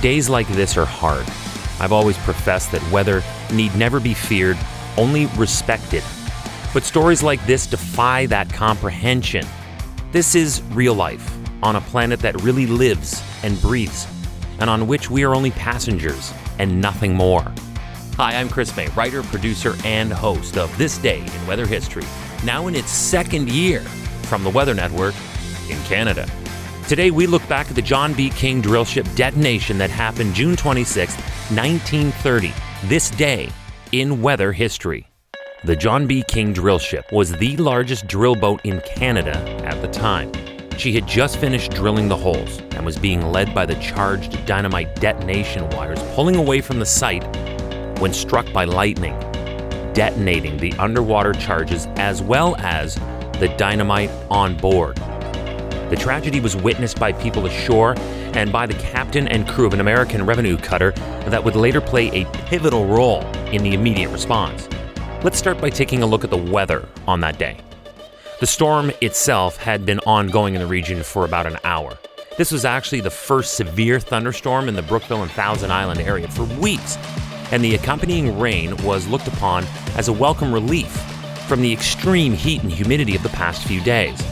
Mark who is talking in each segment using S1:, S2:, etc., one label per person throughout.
S1: Days like this are hard. I've always professed that weather need never be feared, only respected. But stories like this defy that comprehension. This is real life on a planet that really lives and breathes, and on which we are only passengers and nothing more. Hi, I'm Chris May, writer, producer, and host of This Day in Weather History, now in its second year from the Weather Network in Canada. Today, we look back at the John B. King drill ship detonation that happened June 26, 1930, this day in weather history. The John B. King drill ship was the largest drill boat in Canada at the time. She had just finished drilling the holes and was being led by the charged dynamite detonation wires pulling away from the site when struck by lightning, detonating the underwater charges as well as the dynamite on board. The tragedy was witnessed by people ashore and by the captain and crew of an American revenue cutter that would later play a pivotal role in the immediate response. Let's start by taking a look at the weather on that day. The storm itself had been ongoing in the region for about an hour. This was actually the first severe thunderstorm in the Brockville and Thousand Island area for weeks, and the accompanying rain was looked upon as a welcome relief from the extreme heat and humidity of the past few days.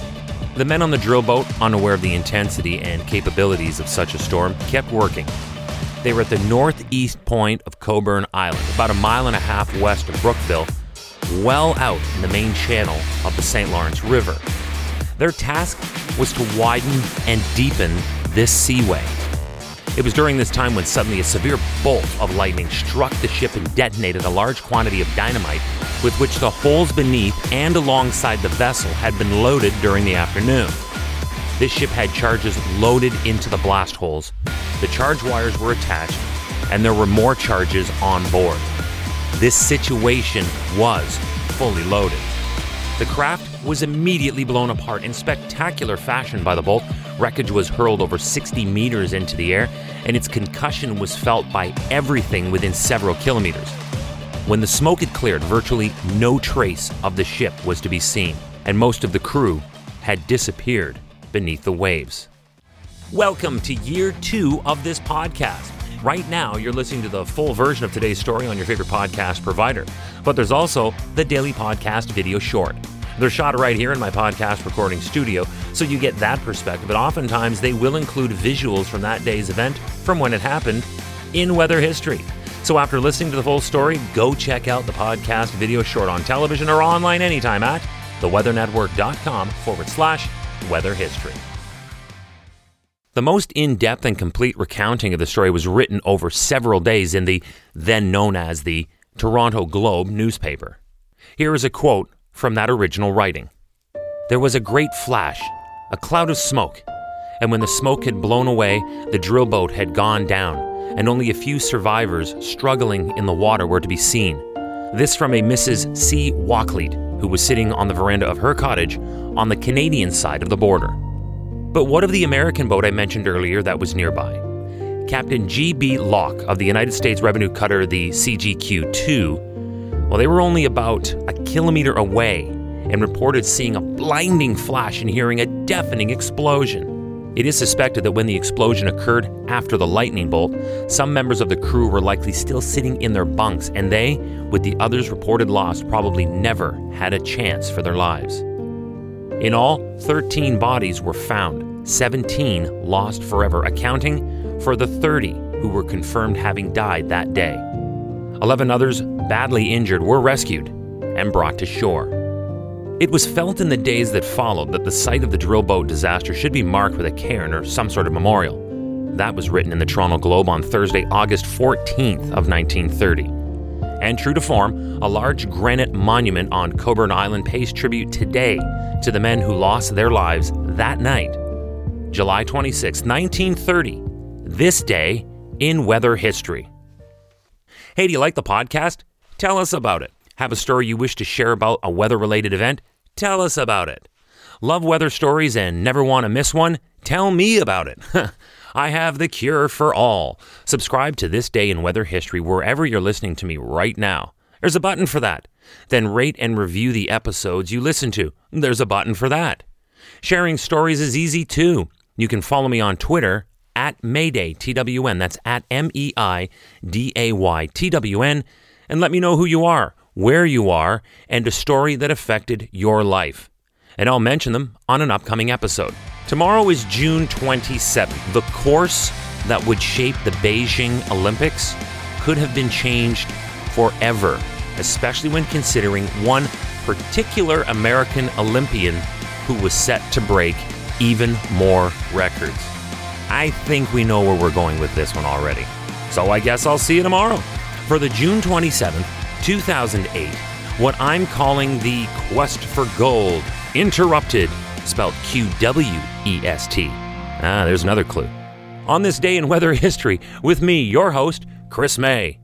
S1: The men on the drill boat, unaware of the intensity and capabilities of such a storm, kept working. They were at the northeast point of Cockburn Island, about a mile and a half west of Brockville, well out in the main channel of the St. Lawrence River. Their task was to widen and deepen this seaway. It was during this time when suddenly a severe bolt of lightning struck the ship and detonated a large quantity of dynamite with which the holes beneath and alongside the vessel had been loaded during the afternoon. This ship had charges loaded into the blast holes. The charge wires were attached, and there were more charges on board. This situation was fully loaded. The craft was immediately blown apart in spectacular fashion by the bolt. Wreckage was hurled over 60 meters into the air, and its concussion was felt by everything within several kilometers. When the smoke had cleared, virtually no trace of the ship was to be seen, and most of the crew had disappeared beneath the waves. Welcome to year two of this podcast. Right now, you're listening to the full version of today's story on your favorite podcast provider, but there's also the daily podcast video short. They're shot right here in my podcast recording studio, so you get that perspective. But oftentimes, they will include visuals from that day's event from when it happened in weather history. So after listening to the full story, go check out the podcast video short on television or online anytime at theweathernetwork.com forward slash weather history. The most in depth and complete recounting of the story was written over several days in the then known as the Toronto Globe newspaper. Here is a quote from that original writing There was a great flash, a cloud of smoke, and when the smoke had blown away, the drill boat had gone down, and only a few survivors struggling in the water were to be seen. This from a Mrs. C. Walkley, who was sitting on the veranda of her cottage on the Canadian side of the border. But what of the American boat I mentioned earlier that was nearby? Captain G.B. Locke of the United States revenue cutter the CGQ 2, well, they were only about a kilometer away and reported seeing a blinding flash and hearing a deafening explosion. It is suspected that when the explosion occurred after the lightning bolt, some members of the crew were likely still sitting in their bunks, and they, with the others reported lost, probably never had a chance for their lives. In all, 13 bodies were found, 17 lost forever, accounting for the 30 who were confirmed having died that day. 11 others, badly injured, were rescued and brought to shore. It was felt in the days that followed that the site of the drill boat disaster should be marked with a cairn or some sort of memorial. That was written in the Toronto Globe on Thursday, August 14th of 1930. And true to form, a large granite monument on Cockburn Island pays tribute today to the men who lost their lives that night, July 26, 1930, this day in weather history. Hey, do you like the podcast? Tell us about it. Have a story you wish to share about a weather related event? Tell us about it. Love weather stories and never want to miss one? Tell me about it. I have the cure for all. Subscribe to This Day in Weather History wherever you're listening to me right now. There's a button for that. Then rate and review the episodes you listen to. There's a button for that. Sharing stories is easy too. You can follow me on Twitter at Mayday TWN. That's at M E I D A Y T W N. And let me know who you are, where you are, and a story that affected your life. And I'll mention them on an upcoming episode. Tomorrow is June 27th. The course that would shape the Beijing Olympics could have been changed forever, especially when considering one particular American Olympian who was set to break even more records. I think we know where we're going with this one already. So I guess I'll see you tomorrow for the June 27th, 2008, what I'm calling the Quest for Gold Interrupted, spelled Q W E S T. Ah, there's another clue. On this day in weather history, with me, your host, Chris May.